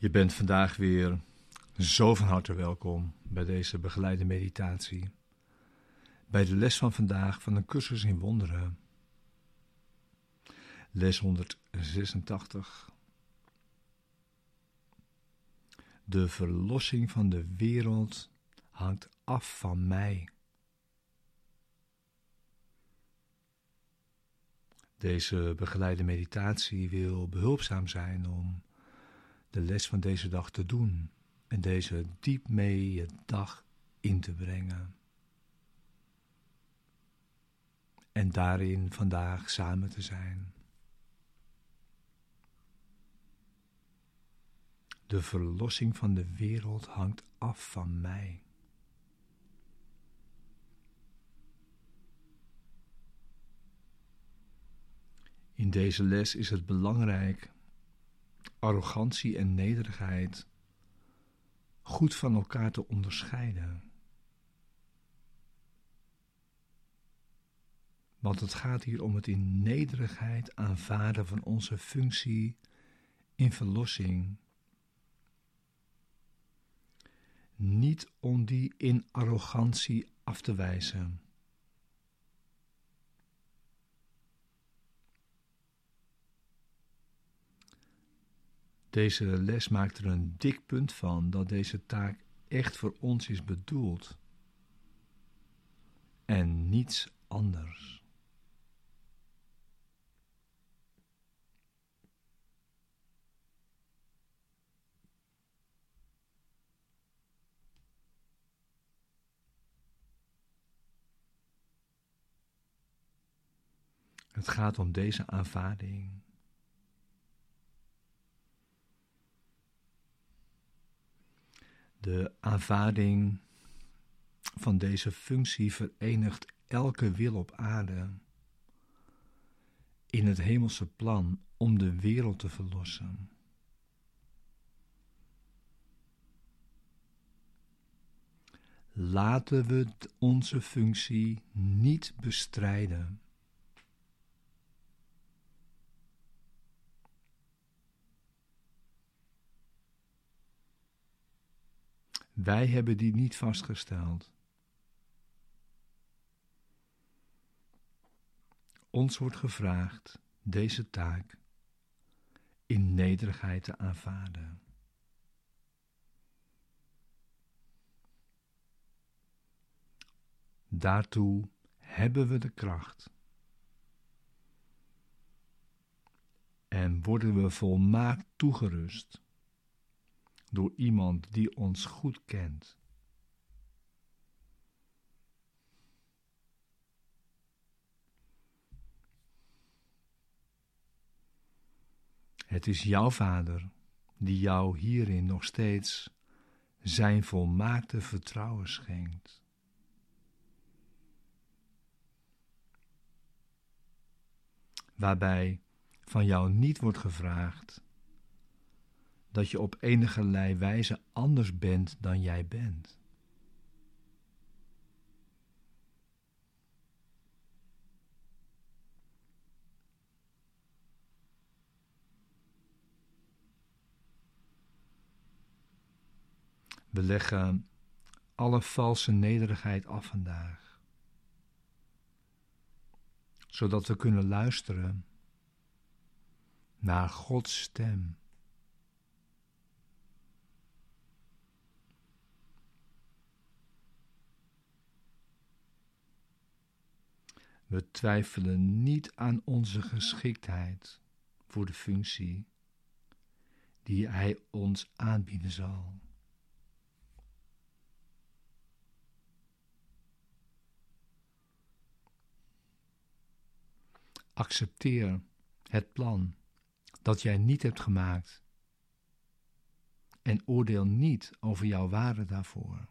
Je bent vandaag weer zo van harte welkom bij deze begeleide meditatie. Bij de les van vandaag van een cursus in wonderen. Les 186. De verlossing van de wereld hangt af van mij. Deze begeleide meditatie wil behulpzaam zijn om de les van deze dag te doen en deze diep mee je dag in te brengen. En daarin vandaag samen te zijn. De verlossing van de wereld hangt af van mij. In deze les is het belangrijk arrogantie en nederigheid goed van elkaar te onderscheiden. Want het gaat hier om het in nederigheid aanvaarden van onze functie in verlossing. Niet om die in arrogantie af te wijzen. Deze les maakt er een dik punt van dat deze taak echt voor ons is bedoeld en niets anders. Het gaat om deze aanvaarding De aanvaarding van deze functie verenigt elke wil op aarde in het hemelse plan om de wereld te verlossen. Laten we onze functie niet bestrijden. Wij hebben die niet vastgesteld. Ons wordt gevraagd deze taak in nederigheid te aanvaarden. Daartoe hebben we de kracht. En worden we volmaakt toegerust door iemand die ons goed kent. Het is jouw Vader die jou hierin nog steeds zijn volmaakte vertrouwen schenkt. Waarbij van jou niet wordt gevraagd dat je op enige wijze anders bent dan jij bent. We leggen alle valse nederigheid af vandaag, zodat we kunnen luisteren naar Gods stem. We twijfelen niet aan onze geschiktheid voor de functie die Hij ons aanbieden zal. Accepteer het plan dat jij niet hebt gemaakt en oordeel niet over jouw waarde daarvoor.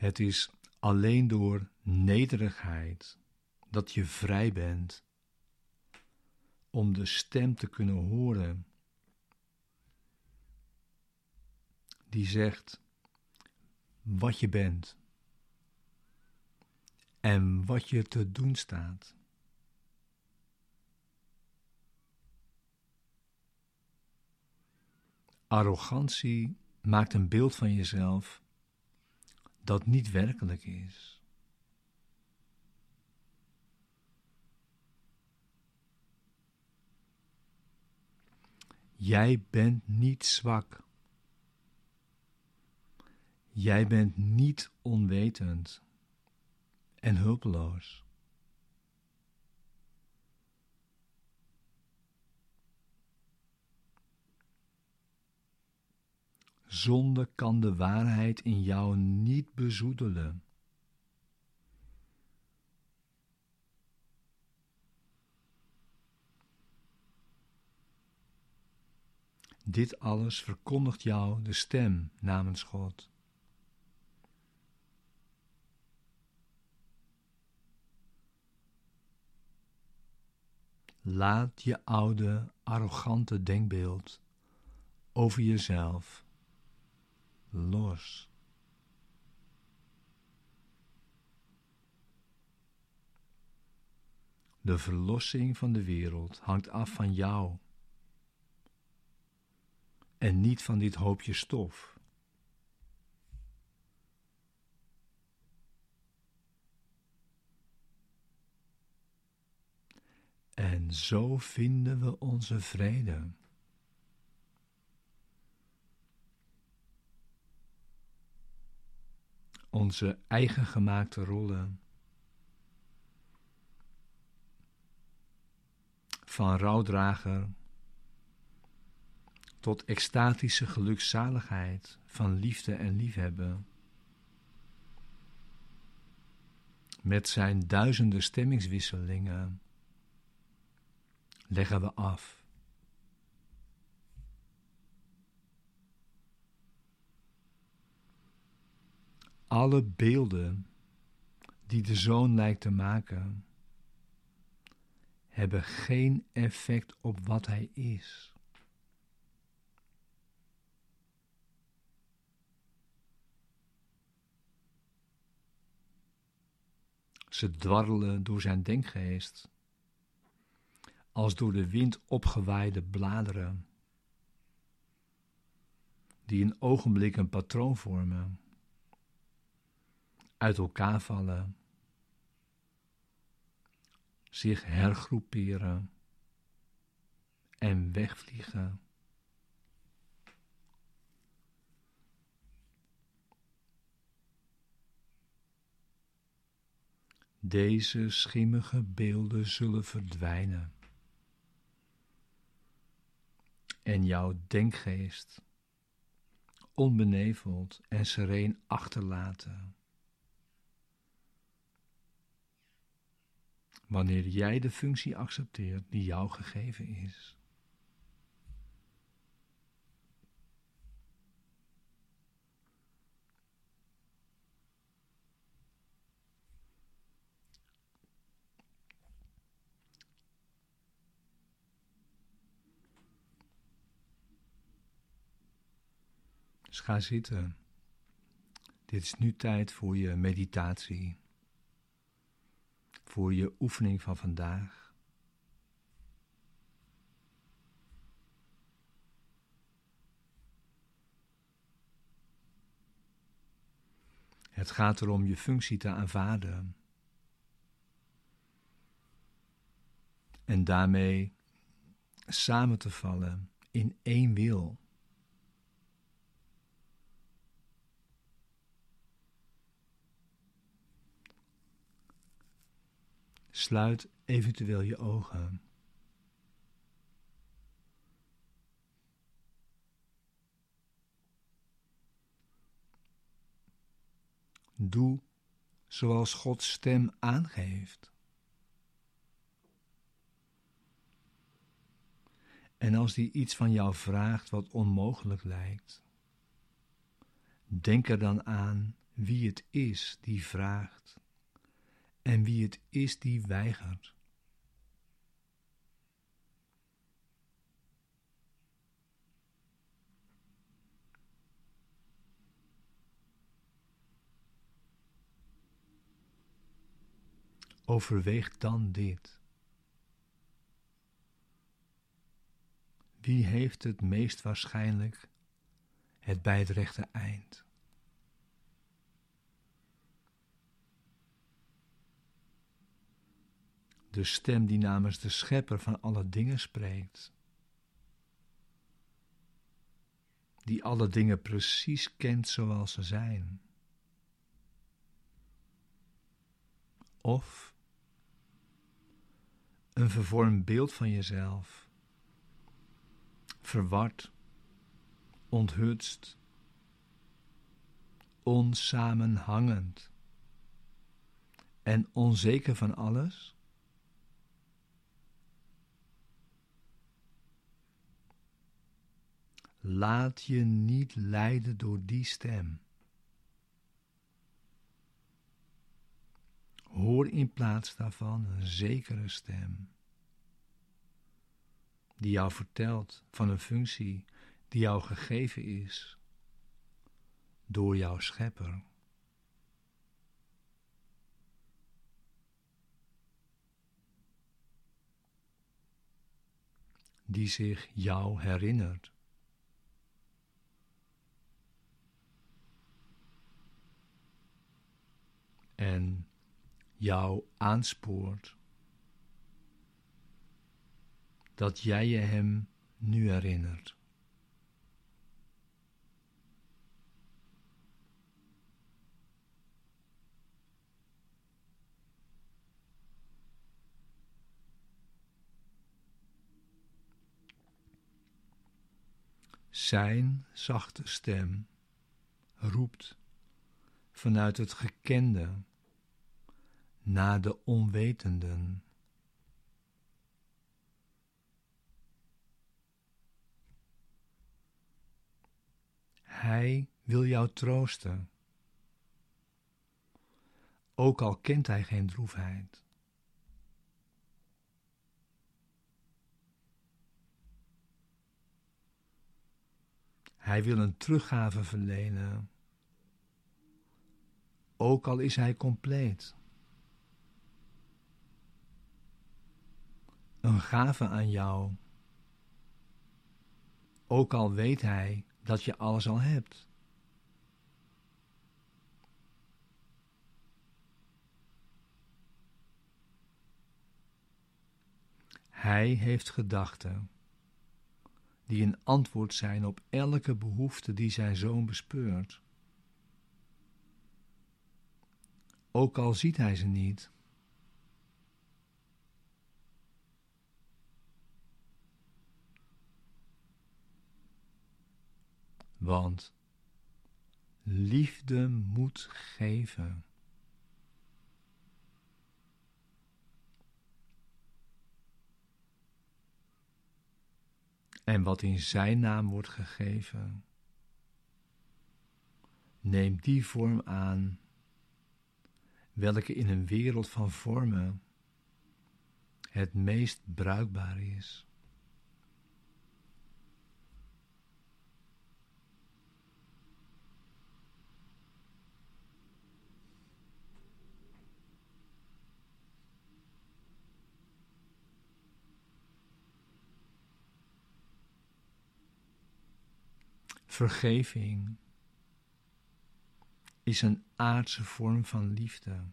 Het is alleen door nederigheid dat je vrij bent om de stem te kunnen horen die zegt wat je bent en wat je te doen staat. Arrogantie maakt een beeld van jezelf dat niet werkelijk is. Jij bent niet zwak. Jij bent niet onwetend en hulpeloos. Zonde kan de waarheid in jou niet bezoedelen. Dit alles verkondigt jou de stem namens God. Laat je oude, arrogante denkbeeld over jezelf los. De verlossing van de wereld hangt af van jou en niet van dit hoopje stof. En zo vinden we onze vrede. Onze eigen gemaakte rollen. Van rouwdrager tot extatische gelukzaligheid van liefde en liefhebben. Met zijn duizenden stemmingswisselingen leggen we af. Alle beelden die de zoon lijkt te maken, hebben geen effect op wat hij is. Ze dwarrelen door zijn denkgeest, als door de wind opgewaaide bladeren, die een ogenblik een patroon vormen, uit elkaar vallen, zich hergroeperen en wegvliegen. Deze schimmige beelden zullen verdwijnen. En jouw denkgeest onbeneveld en sereen achterlaten. Wanneer jij de functie accepteert die jou gegeven is. Dus ga zitten. Dit is nu tijd voor je meditatie. Voor je oefening van vandaag. Het gaat erom je functie te aanvaarden. En daarmee samen te vallen in één wil. Sluit eventueel je ogen. Doe zoals Gods stem aangeeft. En als die iets van jou vraagt wat onmogelijk lijkt, denk er dan aan wie het is die vraagt en wie het is die weigert. Overweeg dan dit. Wie heeft het meest waarschijnlijk het bij het rechte eind? De stem die namens de schepper van alle dingen spreekt. Die alle dingen precies kent zoals ze zijn. Of een vervormd beeld van jezelf verward, onthutst, onsamenhangend en onzeker van alles? Laat je niet leiden door die stem. Hoor in plaats daarvan een zekere stem die jou vertelt van een functie die jou gegeven is door jouw schepper. Die zich jou herinnert. En jou aanspoort dat jij je hem nu herinnert. Zijn zachte stem roept vanuit het gekende naar de onwetenden. Hij wil jou troosten. Ook al kent hij geen droefheid. Hij wil een teruggave verlenen, ook al is hij compleet. Een gave aan jou, ook al weet hij dat je alles al hebt. Hij heeft gedachten die een antwoord zijn op elke behoefte die zijn zoon bespeurt. Ook al ziet hij ze niet. Want liefde moet geven. En wat in Zijn naam wordt gegeven, neemt die vorm aan, welke in een wereld van vormen het meest bruikbaar is. Vergeving is een aardse vorm van liefde.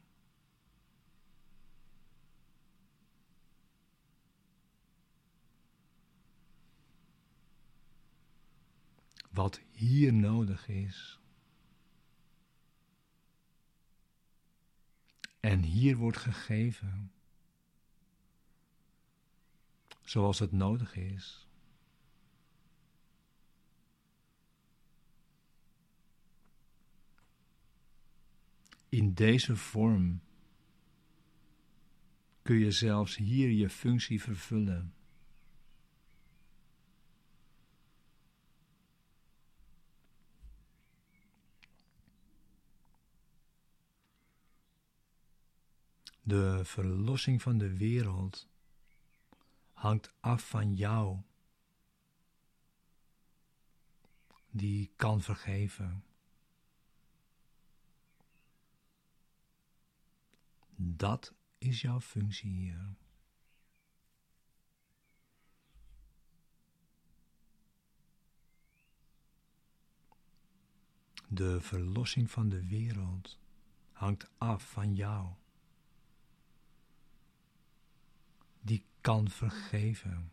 Wat hier nodig is. En hier wordt gegeven. Zoals het nodig is. In deze vorm kun je zelfs hier je functie vervullen. De verlossing van de wereld hangt af van jou, die kan vergeven. Dat is jouw functie hier. De verlossing van de wereld hangt af van jou. Die kan vergeven.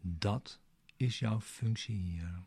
Dat is jouw functie hier.